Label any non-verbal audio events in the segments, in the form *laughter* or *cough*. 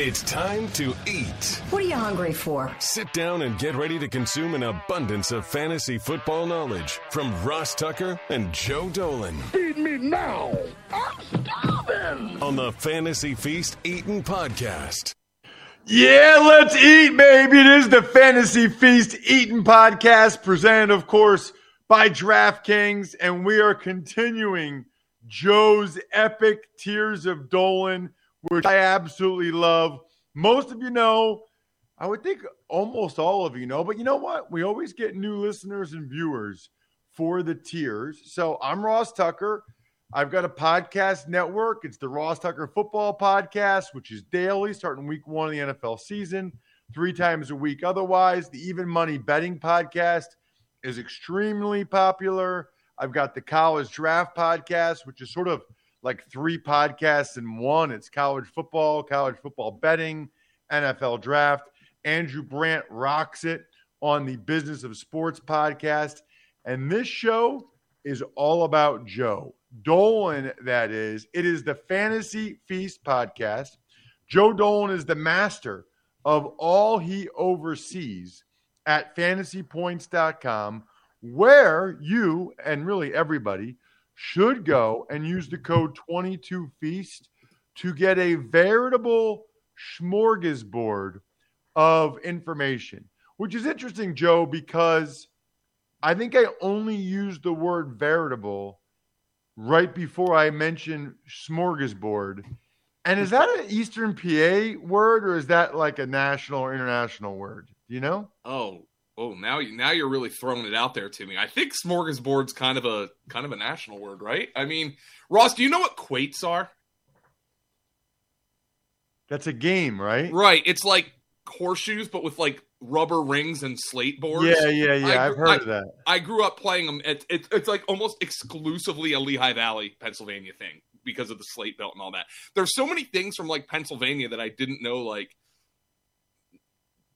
It's time to eat. What are you hungry for? Sit down and get ready to consume an abundance of fantasy football knowledge from Ross Tucker and Joe Dolan. Feed me now. I'm starving. On the Fantasy Feast Eating Podcast. Yeah, let's eat, baby. It is the Fantasy Feast Eating Podcast, presented, of course, by DraftKings. And we are continuing Joe's epic Tiers of Dolan which I absolutely love. Most of you know, I would think almost all of you know, but you know what? We always get new listeners and viewers for the tiers. So I'm Ross Tucker. I've got a podcast network. It's the Ross Tucker Football Podcast, which is daily, starting week one of the NFL season, three times a week. Otherwise, the Even Money Betting Podcast is extremely popular. I've got the College Draft Podcast, which is sort of – like three podcasts in one. It's college football, college football betting, NFL draft. Andrew Brandt rocks it on the Business of Sports podcast. And this show is all about Joe Dolan, that is. It is the Fantasy Feast podcast. Joe Dolan is the master of all he oversees at fantasypoints.com, where you and really everybody should go and use the code 22feast to get a veritable smorgasbord of information, which is interesting, Joe, because I think I only used the word veritable right before I mentioned smorgasbord. And is that an Eastern PA word or is that like a national or international word? Do you know? Oh, Oh, now you now you're really throwing it out there to me. I think smorgasbord's kind of a kind of a national word, right? I mean, Ross, do you know what quoits are? That's a game, right? Right. It's like horseshoes, but with like rubber rings and slate boards. Yeah, yeah, yeah. I, have heard I, of that. I grew up playing them. It, it, it's like almost exclusively a Lehigh Valley, Pennsylvania thing because of the slate belt and all that. There's so many things from like Pennsylvania that I didn't know. Like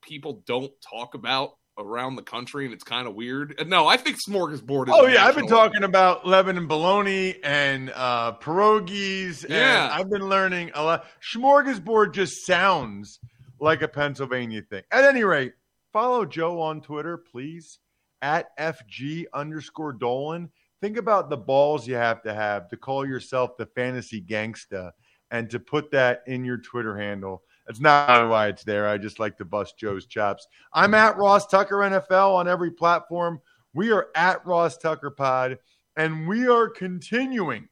people don't talk about around the country, and it's kind of weird. No, I think smorgasbord. is Oh yeah, I've been talking about Lebanon bologna and uh, pierogies. Yeah, I've been learning a lot. Smorgasbord just sounds like a Pennsylvania thing. At any rate, follow Joe on Twitter, please, at FG underscore Dolan. Think about the balls you have to have to call yourself the fantasy gangsta and to put that in your Twitter handle. That's not why it's there. I just like to bust Joe's chops. I'm mm-hmm. at Ross Tucker NFL on every platform. We are at Ross Tucker Pod, and we are continuing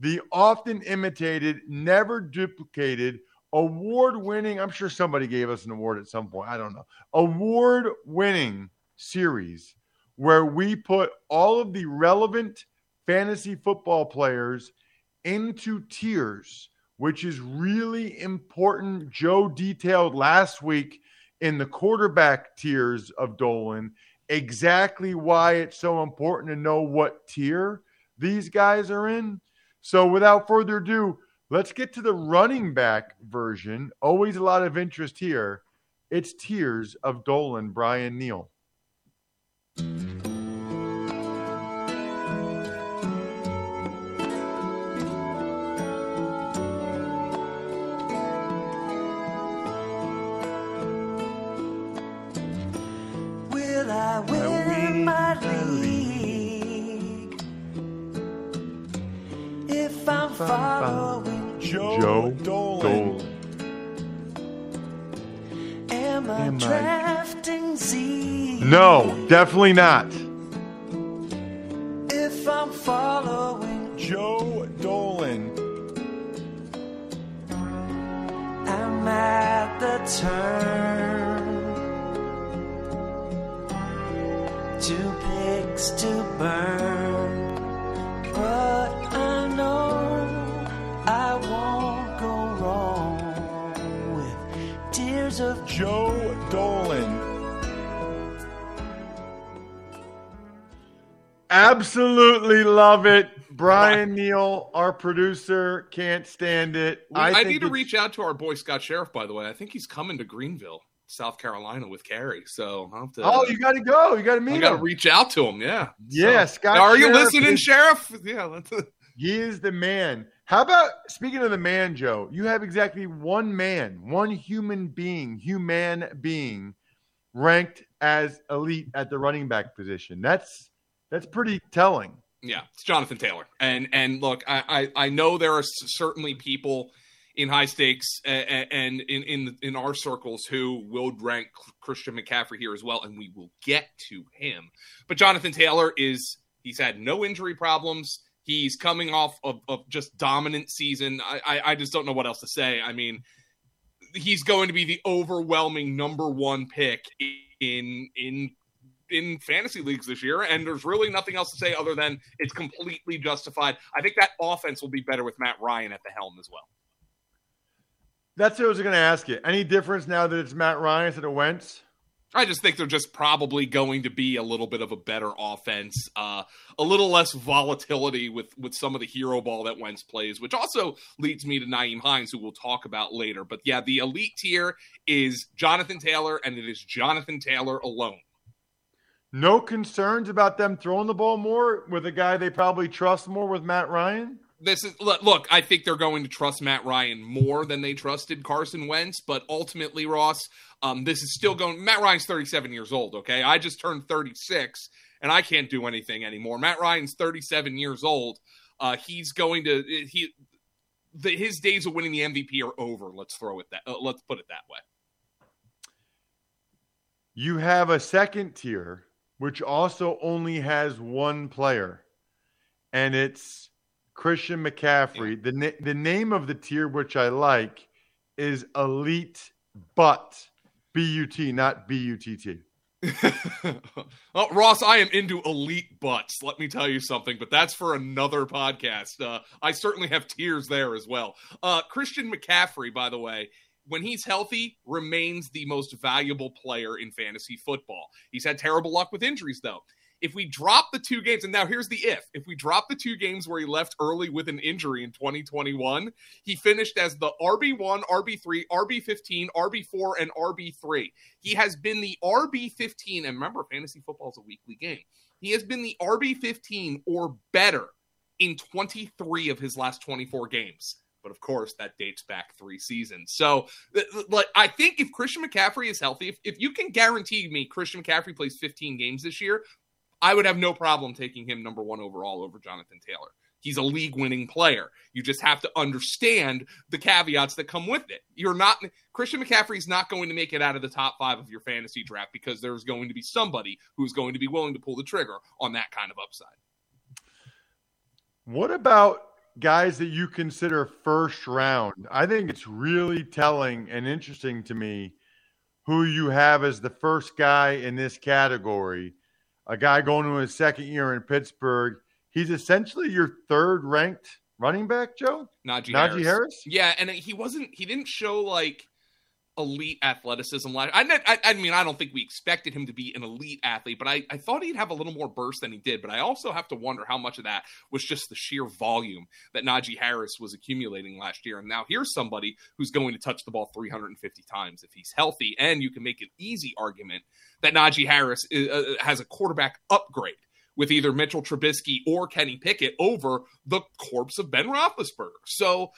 the often imitated, never duplicated, award winning. I'm sure somebody gave us an award at some point. I don't know. Award winning series where we put all of the relevant fantasy football players into tiers which is really important. Joe detailed last week in the quarterback tiers of Dolan exactly why it's so important to know what tier these guys are in. So, without further ado, let's get to the running back version. Always a lot of interest here. It's tiers of Dolan, Brian Neal. Following Joe, Joe Dolan. Am I Am following Joe Dolan Am drafting Z? No, definitely not. If I'm following Joe Dolan. I'm at the turn. Picks burn. But I know I won't go wrong with tiers of Joe Dolan. Absolutely love it. Brian Neal, our producer, can't stand it. I, I think need to reach out to our boy Scott Sheriff, by the way. I think he's coming to Greenville, South Carolina with Carrie. So I'll have to. Oh, you got to go. You got to meet. I got to reach out to him. Yeah. Yeah, So- Scott Are you listening, is- Sheriff? Yeah. He is the man. How about speaking of the man, Joe? You have exactly one man, one human being, human being, ranked as elite at the running back position. That's that's pretty telling. Yeah, it's Jonathan Taylor. And and look, I I, I know there are certainly people in high stakes and, in in in our circles who will rank Christian McCaffrey here as well, and we will get to him. But Jonathan Taylor is he's had no injury problems. He's coming off of, of just dominant season. I, I, I just don't know what else to say. I mean, he's going to be the overwhelming number one pick in in in fantasy leagues this year, and there's really nothing else to say other than it's completely justified. I think that offense will be better with Matt Ryan at the helm as well. That's what I was going to ask you. Any difference now that it's Matt Ryan instead of Wentz? I just think they're just probably going to be a little bit of a better offense, uh, a little less volatility with with some of the hero ball that Wentz plays, which also leads me to Nyheim Hines, who we'll talk about later. But yeah, the elite tier is Jonathan Taylor, and it is Jonathan Taylor alone. No concerns about them throwing the ball more with a guy they probably trust more with Matt Ryan this is look, I think they're going to trust Matt Ryan more than they trusted Carson Wentz, but ultimately, Ross, um, this is still going. Matt Ryan's 37 years old. Okay, I just turned 36, and I can't do anything anymore. Matt Ryan's 37 years old. Uh, he's going to he the, his days of winning the MVP are over. Let's throw it that. Uh, let's put it that way. You have a second tier, which also only has one player, and it's Christian McCaffrey. Yeah. The the name of the tier, which I like, is Elite But B U T, not B U T T. *laughs* well, Ross, I am into elite butts. Let me tell you something, but that's for another podcast. Uh, I certainly have tiers there as well. Uh, Christian McCaffrey, by the way, when he's healthy, remains the most valuable player in fantasy football. He's had terrible luck with injuries, though if we drop the two games, and now here's the if if we drop the two games where he left early with an injury in 2021, he finished as the RB1, RB3, RB15, RB4, and RB3. He has been the RB15, and remember, fantasy football is a weekly game. He has been the RB15 or better in 23 of his last 24 games. But of course, that dates back three seasons. So, like, I think if Christian McCaffrey is healthy, if, if you can guarantee me Christian McCaffrey plays 15 games this year, I would have no problem taking him number one overall over Jonathan Taylor. He's a league winning player. You just have to understand the caveats that come with it. You're not Christian McCaffrey's not going to make it out of the top five of your fantasy draft because there's going to be somebody who's going to be willing to pull the trigger on that kind of upside. What about guys that you consider first round? I think it's really telling and interesting to me who you have as the first guy in this category a guy going to his second year in Pittsburgh. He's essentially your third ranked running back, Joe. Najee, Najee Harris. Harris. Yeah, and he wasn't. He didn't show like elite athleticism. I, I, I mean, I don't think we expected him to be an elite athlete, but I, I thought he'd have a little more burst than he did. But I also have to wonder how much of that was just the sheer volume that Najee Harris was accumulating last year. And now here's somebody who's going to touch the ball 350 times if he's healthy. And you can make an easy argument that Najee Harris is, uh, has a quarterback upgrade with either Mitchell Trubisky or Kenny Pickett over the corpse of Ben Roethlisberger. So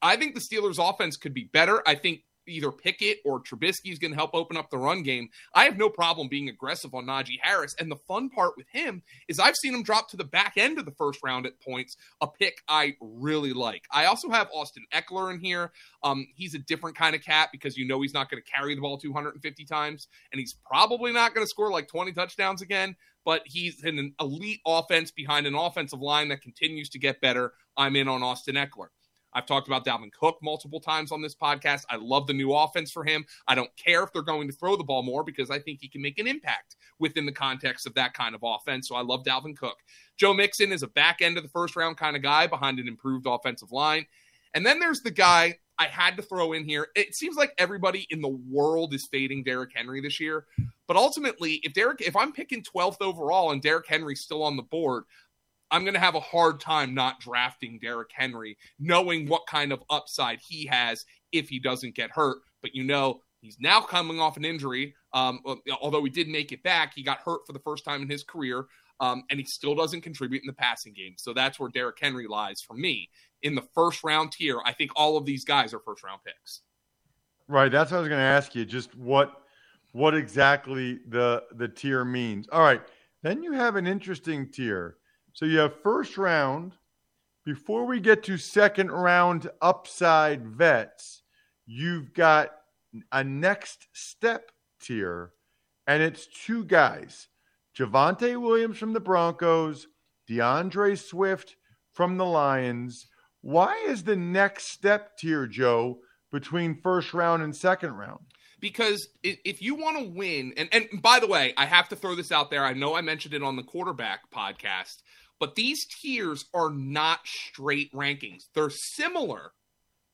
I think the Steelers' offense could be better. I think either Pickett or Trubisky is going to help open up the run game. I have no problem being aggressive on Najee Harris. And the fun part with him is I've seen him drop to the back end of the first round at points, a pick I really like. I also have Austin Ekeler in here. Um, he's a different kind of cat because you know he's not going to carry the ball 250 times, and he's probably not going to score like 20 touchdowns again. But he's in an elite offense behind an offensive line that continues to get better. I'm in on Austin Ekeler. I've talked about Dalvin Cook multiple times on this podcast. I love the new offense for him. I don't care if they're going to throw the ball more because I think he can make an impact within the context of that kind of offense. So I love Dalvin Cook. Joe Mixon is a back end of the first round kind of guy behind an improved offensive line. And then there's the guy I had to throw in here. It seems like everybody in the world is fading Derrick Henry this year. But ultimately, if Derrick, if I'm picking 12th overall and Derrick Henry's still on the board, I'm going to have a hard time not drafting Derrick Henry, knowing what kind of upside he has if he doesn't get hurt. But you know, he's now coming off an injury. Um, although he did make it back, he got hurt for the first time in his career, um, and he still doesn't contribute in the passing game. So that's where Derrick Henry lies for me. in the first round tier, I think all of these guys are first round picks. Right. That's what I was going to ask you. Just what what exactly the the tier means. All right. Then you have an interesting tier. So you have first round. Before we get to second round upside vets, you've got a next step tier, and it's two guys Javonte Williams from the Broncos, D'Andre Swift from the Lions. Why is the next step tier, Joe, between first round and second round? Because if you want to win, and, and by the way, I have to throw this out there. I know I mentioned it on the quarterback podcast, but these tiers are not straight rankings. They're similar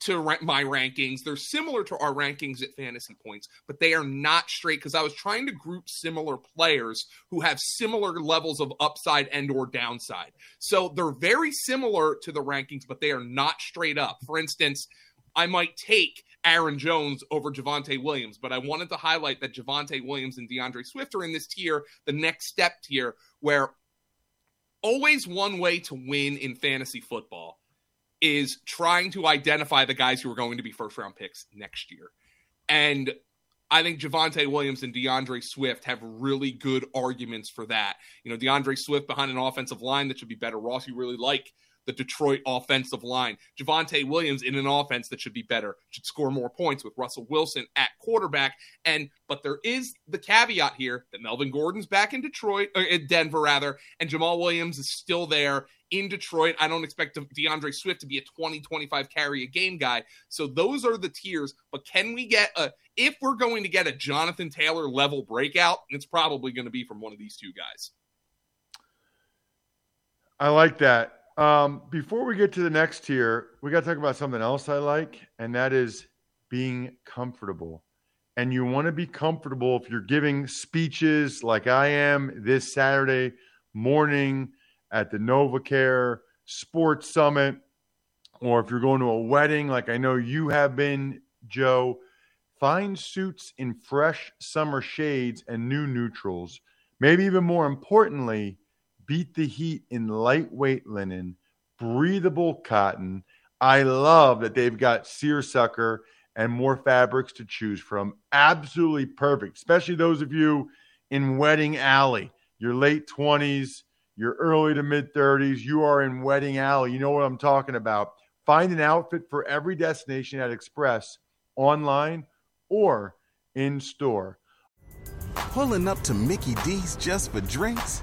to my rankings. They're similar to our rankings at fantasy points, but they are not straight because I was trying to group similar players who have similar levels of upside and or downside. So they're very similar to the rankings, but they are not straight up. For instance, I might take Aaron Jones over Javonte Williams, but I wanted to highlight that Javonte Williams and D'Andre Swift are in this tier, the next step tier, where always one way to win in fantasy football is trying to identify the guys who are going to be first round picks next year. And I think Javonte Williams and D'Andre Swift have really good arguments for that. You know, D'Andre Swift behind an offensive line that should be better. Ross, you really like the Detroit offensive line. Javonte Williams in an offense that should be better, should score more points with Russell Wilson at quarterback. And but there is the caveat here that Melvin Gordon's back in Detroit, or in Denver rather, and Jamaal Williams is still there in Detroit. I don't expect D'Andre Swift to be a 20, 25 carry a game guy. So those are the tiers. But can we get a, if we're going to get a Jonathan Taylor level breakout, it's probably going to be from one of these two guys. I like that. Um, before we get to the next tier, we got to talk about something else I like, and that is being comfortable. And you want to be comfortable if you're giving speeches like I am this Saturday morning at the NovaCare Sports Summit, or if you're going to a wedding like I know you have been, Joe. Find suits in fresh summer shades and new neutrals. Maybe even more importantly, beat the heat in lightweight linen, breathable cotton. I love that they've got seersucker and more fabrics to choose from. Absolutely perfect, especially those of you in Wedding Alley, your late 20s, your early to mid 30s. You are in Wedding Alley. You know what I'm talking about. Find an outfit for every destination at Express online or in store. Pulling up to Mickey D's just for drinks?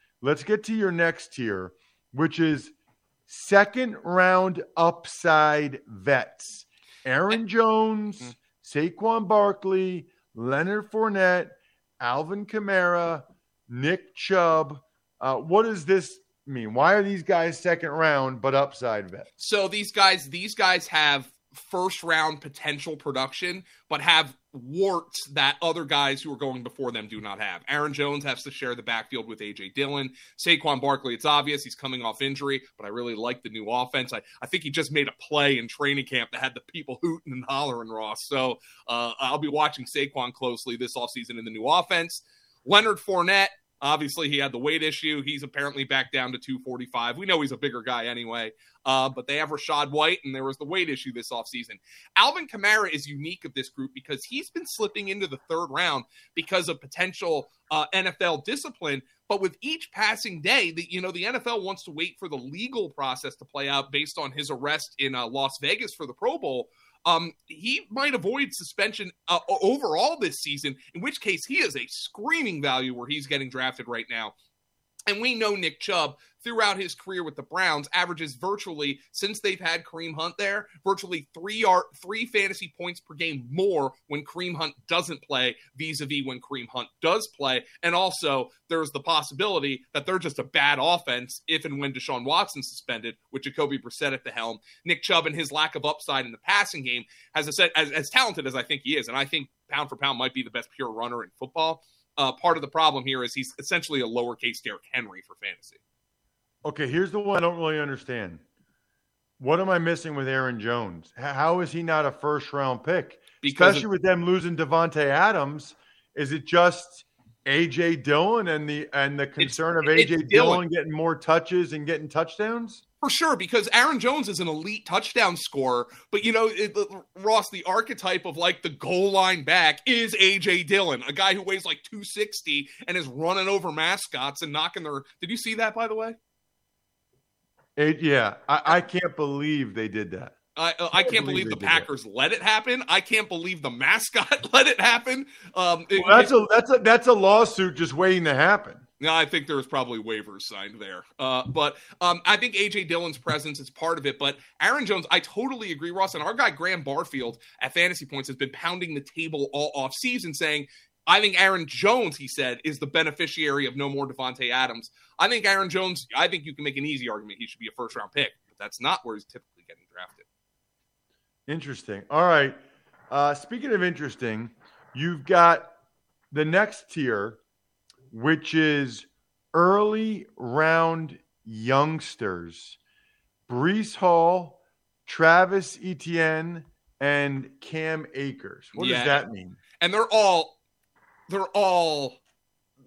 Let's get to your next tier, which is second round upside vets. Aaron Jones, mm-hmm. Saquon Barkley, Leonard Fournette, Alvin Kamara, Nick Chubb. Uh, what does this mean? Why are these guys second round but upside vets? So these guys, these guys have first round potential production, but have warts that other guys who are going before them do not have. Aaron Jones has to share the backfield with AJ Dillon. Saquon Barkley, it's obvious he's coming off injury, but I really like the new offense. I, I think he just made a play in training camp that had the people hooting and hollering, Ross. So uh, I'll be watching Saquon closely this offseason in the new offense. Leonard Fournette, Obviously, he had the weight issue. He's apparently back down to 245. We know he's a bigger guy anyway. Uh, but they have Rachaad White, and there was the weight issue this offseason. Alvin Kamara is unique of this group because he's been slipping into the third round because of potential uh, NFL discipline. But with each passing day, the, you know, the NFL wants to wait for the legal process to play out based on his arrest in uh, Las Vegas for the Pro Bowl um, he might avoid suspension uh, overall this season, in which case he is a screaming value where he's getting drafted right now. And we know Nick Chubb throughout his career with the Browns averages virtually since they've had Kareem Hunt there, virtually three art three fantasy points per game more when Kareem Hunt doesn't play vis-a-vis when Kareem Hunt does play. And also there's the possibility that they're just a bad offense if and when Deshaun Watson suspended with Jacoby Brissett at the helm. Nick Chubb and his lack of upside in the passing game has a set as, as talented as I think he is, and I think pound for pound might be the best pure runner in football. Uh, part of the problem here is he's essentially a lowercase Derrick Henry for fantasy. Okay, here's the one I don't really understand. What am I missing with Aaron Jones? How is he not a first round pick? Because Especially of, with them losing Davante Adams. Is it just AJ Dillon and the and the concern of AJ Dillon. Dillon getting more touches and getting touchdowns? For sure, because Aaron Jones is an elite touchdown scorer, but you know, it, Ross, the archetype of like the goal line back is AJ Dillon, a guy who weighs like 260 and is running over mascots and knocking their. Did you see that, by the way? It, yeah, I, I, can't believe they did that. I, uh, I can't believe, believe the Packers let it happen. I can't believe the mascot *laughs* let it happen. Um, well, that's it, a that's a that's a lawsuit just waiting to happen. No, I think there was probably waivers signed there. Uh, but um, I think AJ Dillon's presence is part of it. But Aaron Jones, I totally agree, Ross. And our guy Graham Barfield at Fantasy Points has been pounding the table all off season, saying I think Aaron Jones, he said, is the beneficiary of no more Davante Adams. I think Aaron Jones, I think you can make an easy argument he should be a first round pick, but that's not where he's typically getting drafted. Interesting. All right. Uh, speaking of interesting, you've got the next tier, which is early round youngsters. Breece Hall, Travis Etienne, and Cam Akers. What yeah. does that mean? And they're all they're all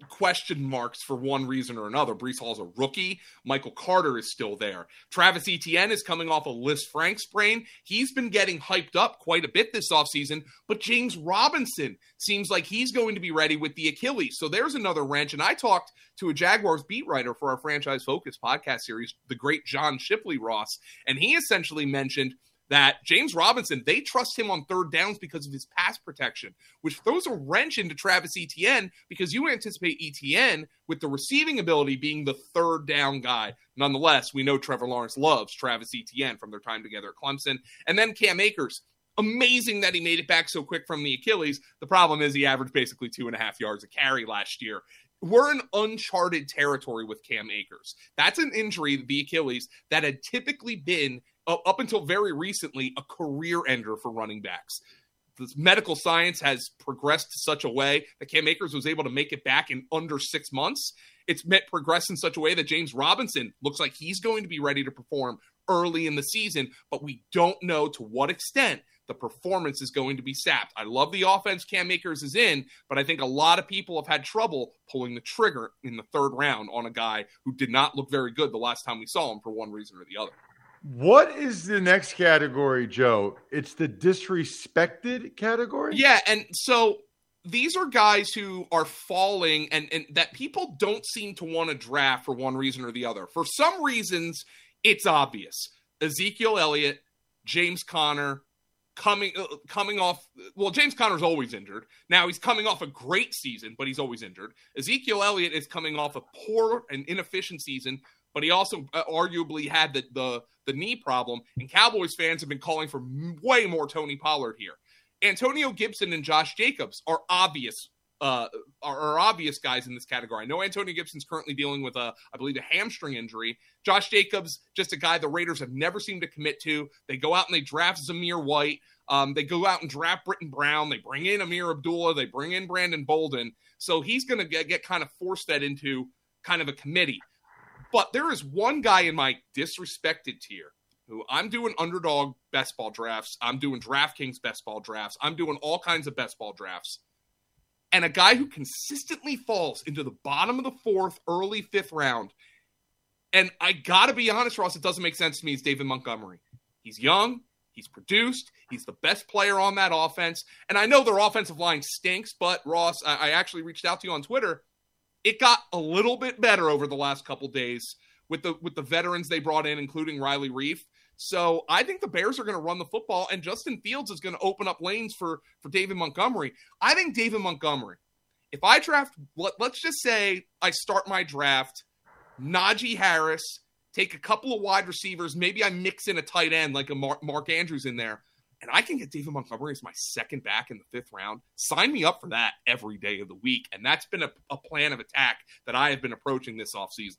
question marks for one reason or another. Breece Hall's a rookie. Michael Carter is still there. Travis Etienne is coming off a Lisfranc sprain. He's been getting hyped up quite a bit this offseason, but James Robinson seems like he's going to be ready with the Achilles. So there's another wrench. And I talked to a Jaguars beat writer for our franchise focus podcast series, the great John Shipley Ross, and he essentially mentioned – that James Robinson, they trust him on third downs because of his pass protection, which throws a wrench into Travis Etienne because you anticipate Etienne with the receiving ability being the third down guy. Nonetheless, we know Trevor Lawrence loves Travis Etienne from their time together at Clemson. And then Cam Akers. Amazing that he made it back so quick from the Achilles. The problem is he averaged basically two and a half yards a carry last year we're in uncharted territory with Cam Akers. That's an injury, the Achilles, that had typically been Uh, up until very recently, a career ender for running backs. The medical science has progressed to such a way that Cam Akers was able to make it back in under six months. It's met progress in such a way that James Robinson looks like he's going to be ready to perform early in the season, but we don't know to what extent the performance is going to be sapped. I love the offense Cam Akers is in, but I think a lot of people have had trouble pulling the trigger in the third round on a guy who did not look very good the last time we saw him for one reason or the other. What is the next category, Joe? It's the disrespected category? Yeah, and so these are guys who are falling and, and that people don't seem to want to draft for one reason or the other. For some reasons, it's obvious. Ezekiel Elliott, James Conner, coming uh, coming off well James Conner's always injured. Now he's coming off a great season, but he's always injured. Ezekiel Elliott is coming off a poor and inefficient season, but he also uh, arguably had the, the the knee problem. And Cowboys fans have been calling for way more Tony Pollard here. Antonio Gibson and Josh Jacobs are obvious uh, are, are, obvious guys in this category. I know Antonio Gibson's currently dealing with a, I believe, a hamstring injury. Josh Jacobs, just a guy the Raiders have never seemed to commit to. They go out and they draft Zamir White. Um, they go out and draft Brittain Brown. They bring in Ameer Abdullah. They bring in Brandon Bolden. So he's going to get, get kind of forced that into kind of a committee. But there is one guy in my disrespected tier who I'm doing underdog best ball drafts. I'm doing DraftKings best ball drafts. I'm doing all kinds of best ball drafts. And a guy who consistently falls into the bottom of the fourth, early fifth round. And I got to be honest, Ross, it doesn't make sense to me. Is David Montgomery. He's young. He's produced. He's the best player on that offense. And I know their offensive line stinks, but Ross, I, I actually reached out to you on Twitter it got a little bit better over the last couple days with the with the veterans they brought in, including Riley Reiff. So I think the Bears are going to run the football, and Justin Fields is going to open up lanes for for David Montgomery. I think David Montgomery. If I draft, let, let's just say I start my draft Najee Harris, take a couple of wide receivers, maybe I mix in a tight end like a Mark Andrews in there, and I can get David Montgomery as my second back in the fifth round. Sign me up for that every day of the week. And that's been a, a plan of attack that I have been approaching this offseason.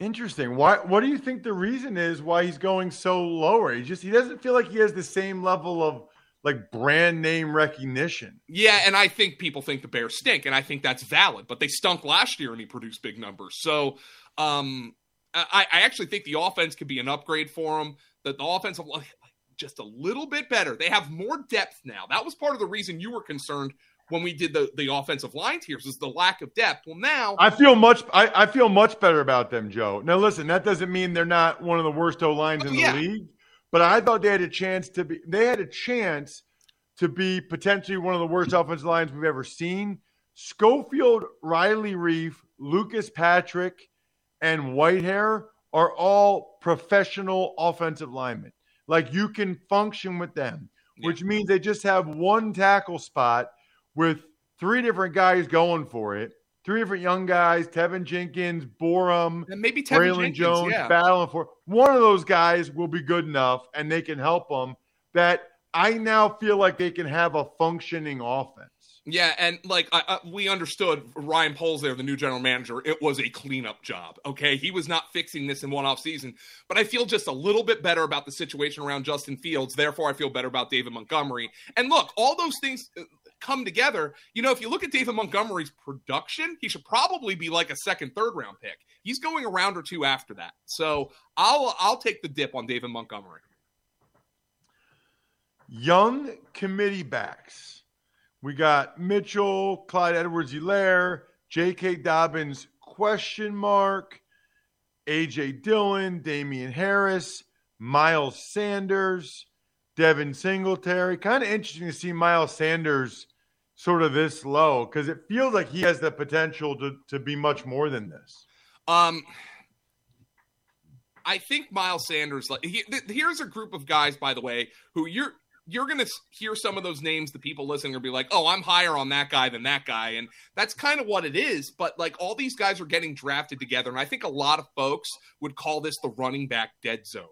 Interesting. Why? What do you think the reason is why he's going so lower? He just he doesn't feel like he has the same level of like brand name recognition. Yeah, and I think people think the Bears stink, and I think that's valid. But they stunk last year, and he produced big numbers. So, um, I, I actually think the offense could be an upgrade for him. That the offensive just a little bit better. They have more depth now. That was part of the reason you were concerned when we did the, the offensive line tiers is the lack of depth. Well, now I feel much I, I feel much better about them, Joe. Now listen, that doesn't mean they're not one of the worst O lines oh, in the yeah. league, but I thought they had a chance to be they had a chance to be potentially one of the worst offensive lines we've ever seen. Schofield, Riley Reiff, Lucas Patrick, and Whitehair are all professional offensive linemen. Like you can function with them, yeah. which means they just have one tackle spot with three different guys going for it. Three different young guys, Teven Jenkins, Borom, and maybe Tevin Braylon Jones yeah. battling for one of those guys will be good enough and they can help them that I now feel like they can have a functioning offense. Yeah, and like I, I, we understood, Ryan Poles there, the new general manager, it was a cleanup job. Okay, he was not fixing this in one off season, but I feel just a little bit better about the situation around Justin Fields. Therefore, I feel better about David Montgomery. And look, all those things uh, come together. You know, if you look at David Montgomery's production, he should probably be like a second, third round pick. He's going a round or two after that. So I'll I'll take the dip on David Montgomery. Young committee backs. We got Mitchell, Clyde Edwards Helaire, J.K. Dobbins, question mark, A.J. Dillon, Damien Harris, Miles Sanders, Devin Singletary. Kind of interesting to see Miles Sanders sort of this low because it feels like he has the potential to, to be much more than this. Um, I think Miles Sanders. Like, he, here's a group of guys, by the way, who you're you're going to hear some of those names the people listening are be like, oh, I'm higher on that guy than that guy. And that's kind of what it is. But like all these guys are getting drafted together. And I think a lot of folks would call this the running back dead zone.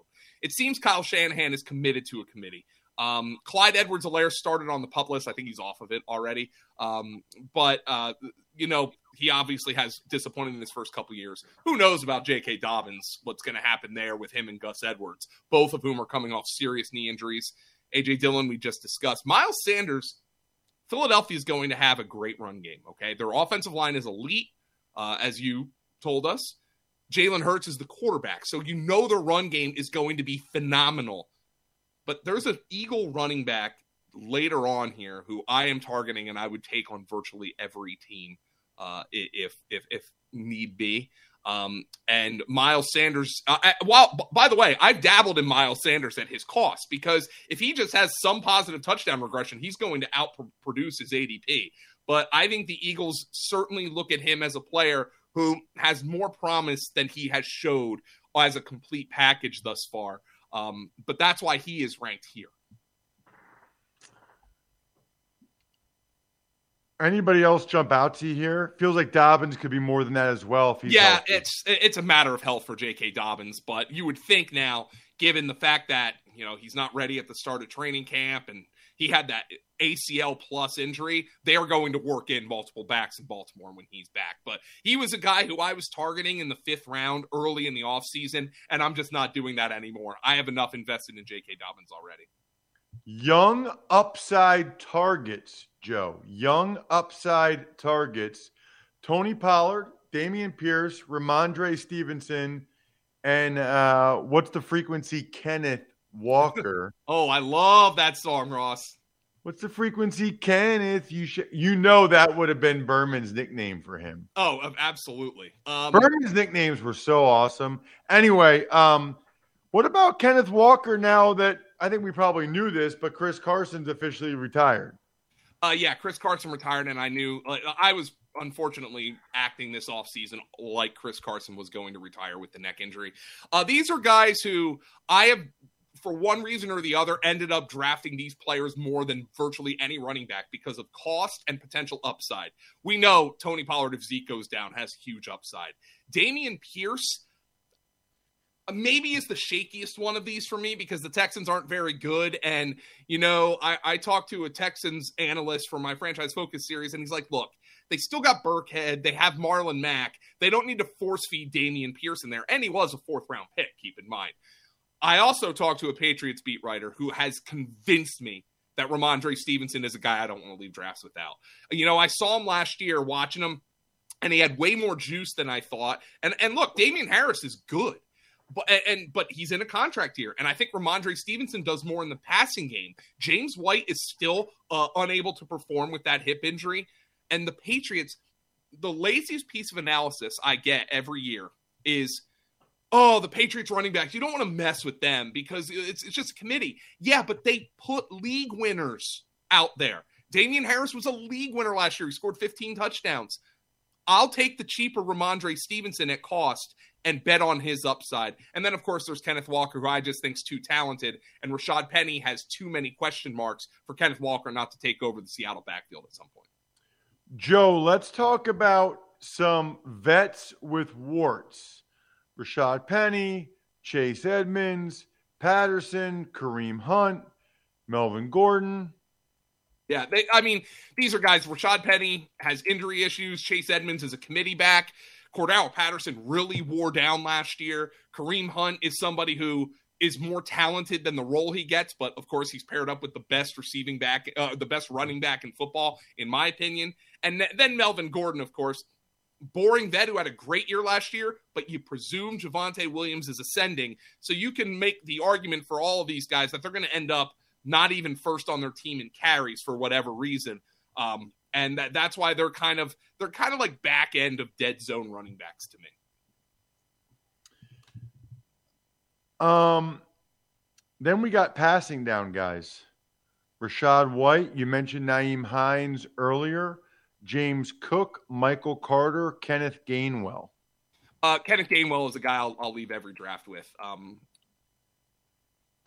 It seems Kyle Shanahan is committed to a committee. Um, Clyde Edwards Helaire started on the pup list. I think he's off of it already. Um, but, uh, you know, he obviously has disappointed in his first couple years. Who knows about J.K. Dobbins, what's going to happen there with him and Gus Edwards, both of whom are coming off serious knee injuries. AJ Dillon, we just discussed. Miles Sanders, Philadelphia is going to have a great run game. Okay. Their offensive line is elite, uh, as you told us. Jalen Hurts is the quarterback. So you know the run game is going to be phenomenal. But there's an Eagle running back later on here who I am targeting and I would take on virtually every team uh, if if if need be. Um, and Miles Sanders, uh, uh well, by the way, I've dabbled in Miles Sanders at his cost because if he just has some positive touchdown regression, he's going to outproduce his ADP. But I think the Eagles certainly look at him as a player who has more promise than he has showed as a complete package thus far. Um, but that's why he is ranked here. Anybody else jump out to you here? Feels like Dobbins could be more than that as well. If he's yeah, healthy. it's it's a matter of health for J.K. Dobbins, but you would think now, given the fact that you know he's not ready at the start of training camp and he had that ACL plus injury, they are going to work in multiple backs in Baltimore when he's back. But he was a guy who I was targeting in the fifth round early in the offseason, and I'm just not doing that anymore. I have enough invested in J.K. Dobbins already. Young upside targets Joe. Young upside targets Tony Pollard, Dameon Pierce, Rhamondre Stevenson, and uh, what's the frequency? Kenneth Walker. *laughs* oh, I love that song, Ross. What's the frequency, Kenneth? You sh- you know that would have been Berman's nickname for him. Oh, absolutely. Um, Berman's nicknames were so awesome. Anyway, um, what about Kenneth Walker now that I think we probably knew this, but Chris Carson's officially retired? Uh, yeah, Chris Carson retired, and I knew like, I was unfortunately acting this offseason like Chris Carson was going to retire with the neck injury. Uh, these are guys who I have for one reason or the other, ended up drafting these players more than virtually any running back because of cost and potential upside. We know Tony Pollard, if Zeke goes down, has huge upside. Dameon Pierce maybe is the shakiest one of these for me because the Texans aren't very good. And, you know, I, I talked to a Texans analyst for my franchise focus series, and he's like, look, they still got Burkhead. They have Marlon Mack. They don't need to force feed Dameon Pierce in there. And he was a fourth round pick, keep in mind. I also talked to a Patriots beat writer who has convinced me that Rhamondre Stevenson is a guy I don't want to leave drafts without. You know, I saw him last year watching him, and he had way more juice than I thought. And and look, Damien Harris is good. But and but he's in a contract here, and I think Rhamondre Stevenson does more in the passing game. James White is still uh, unable to perform with that hip injury, and the Patriots. The laziest piece of analysis I get every year is, oh, the Patriots running backs. You don't want to mess with them because it's it's just a committee. Yeah, but they put league winners out there. Damien Harris was a league winner last year. He scored 15 touchdowns. I'll take the cheaper Ramondre Stevenson at cost and bet on his upside. And then, of course, there's Kenneth Walker, who I just think's too talented, and Rashad Penny has too many question marks for Kenneth Walker not to take over the Seattle backfield at some point. Joe, let's talk about some vets with warts. Rashad Penny, Chase Edmonds, Patterson, Kareem Hunt, Melvin Gordon. Yeah, they, I mean, these are guys. Rashad Penny has injury issues. Chase Edmonds is a committee back. Cordarrelle Patterson really wore down last year. Kareem Hunt is somebody who is more talented than the role he gets, but of course he's paired up with the best receiving back, uh, the best running back in football, in my opinion. And then Melvin Gordon, of course, boring vet who had a great year last year, but you presume Javonte Williams is ascending, so you can make the argument for all of these guys that they're going to end up not even first on their team in carries for whatever reason. Um, and that, that's why they're kind of they're kind of like back end of dead zone running backs to me. Um, then we got passing down guys. Rachaad White, you mentioned Nyheim Hines earlier. James Cook, Michael Carter, Kenneth Gainwell. Uh, Kenneth Gainwell is a guy I'll, I'll leave every draft with. Um,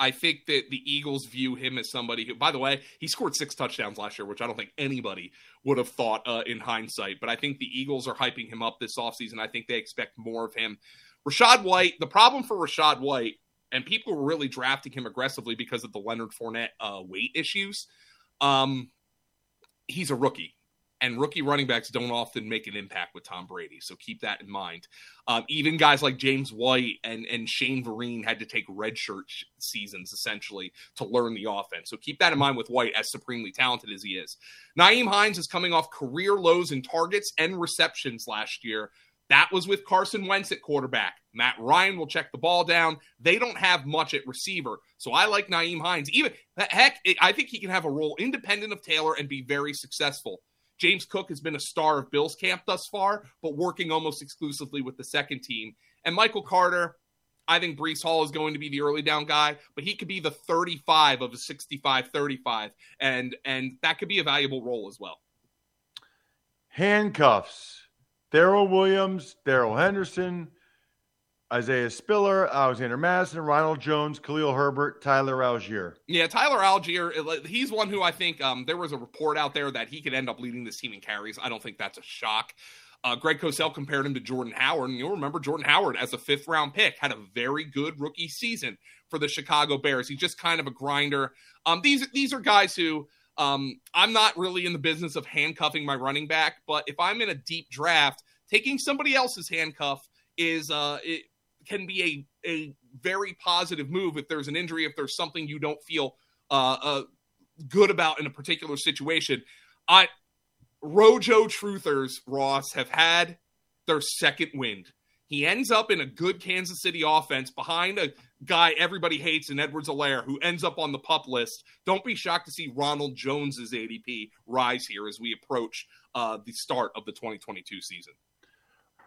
I think that the Eagles view him as somebody who, by the way, he scored six touchdowns last year, which I don't think anybody would have thought uh, in hindsight. But I think the Eagles are hyping him up this offseason. I think they expect more of him. Rachaad White, the problem for Rachaad White, and people were really drafting him aggressively because of the Leonard Fournette uh, weight issues. Um, he's a rookie and rookie running backs don't often make an impact with Tom Brady. So keep that in mind. Um, even guys like James White and, and Shane Vereen had to take redshirt seasons essentially to learn the offense. So keep that in mind with White, as supremely talented as he is. Nyheim Hines is coming off career lows in targets and receptions last year. That was with Carson Wentz at quarterback. Matt Ryan will check the ball down. They don't have much at receiver. So I like Nyheim Hines. Even heck, I think he can have a role independent of Taylor and be very successful. James Cook has been a star of Bills camp thus far, but working almost exclusively with the second team. And Michael Carter, I think Breece Hall is going to be the early down guy, but he could be the 35 of a 65 35, and, and that could be a valuable role as well. Handcuffs Darrel Williams, Darrell Henderson, Isaiah Spiller, Alexander Mattison, Ronald Jones, Khalil Herbert, Tyler Allgeier. Yeah, Tyler Allgeier, he's one who I think um, there was a report out there that he could end up leading this team in carries. I don't think that's a shock. Uh, Greg Cosell compared him to Jordan Howard, and you'll remember Jordan Howard as a fifth round pick had a very good rookie season for the Chicago Bears. He's just kind of a grinder. Um, these these are guys who um, I'm not really in the business of handcuffing my running back, but if I'm in a deep draft, taking somebody else's handcuff is uh, it, can be a, a very positive move if there's an injury, if there's something you don't feel uh, uh, good about in a particular situation. I Rojo truthers, Ross, have had their second wind. He ends up in a good Kansas City offense behind a guy everybody hates in Edwards-Helaire, who ends up on the pup list. Don't be shocked to see Ronald Jones's ADP rise here as we approach uh, the start of the 2022 season.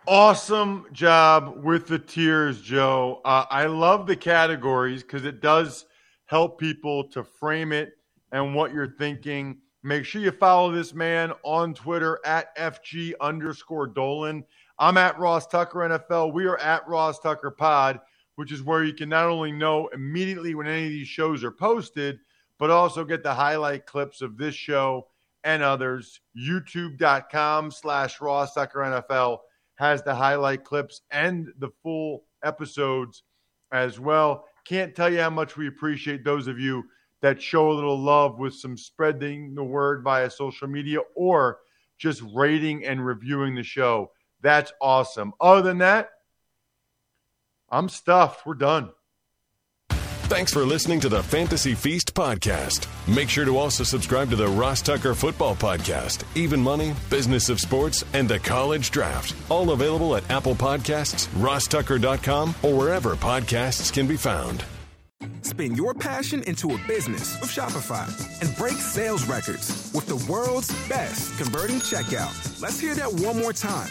Awesome job with the tiers, Joe. Uh, I love the categories because it does help people to frame it and what you're thinking. Make sure you follow this man on Twitter at FG underscore Dolan. I'm at Ross Tucker NFL. We are at Ross Tucker Pod. which is where you can not only know immediately when any of these shows are posted, but also get the highlight clips of this show and others. YouTube.com slash Ross Tucker NFL has the highlight clips and the full episodes as well. Can't tell you how much we appreciate those of you that show a little love with some spreading the word via social media or just rating and reviewing the show. That's awesome. Other than that, I'm stuffed. We're done. Thanks for listening to the Fantasy Feast podcast. Make sure to also subscribe to the Ross Tucker Football Podcast, Even Money, Business of Sports, and the College Draft. All available at Apple Podcasts, rosstucker.com, or wherever podcasts can be found. Spin your passion into a business with Shopify and break sales records with the world's best converting checkout. Let's hear that one more time.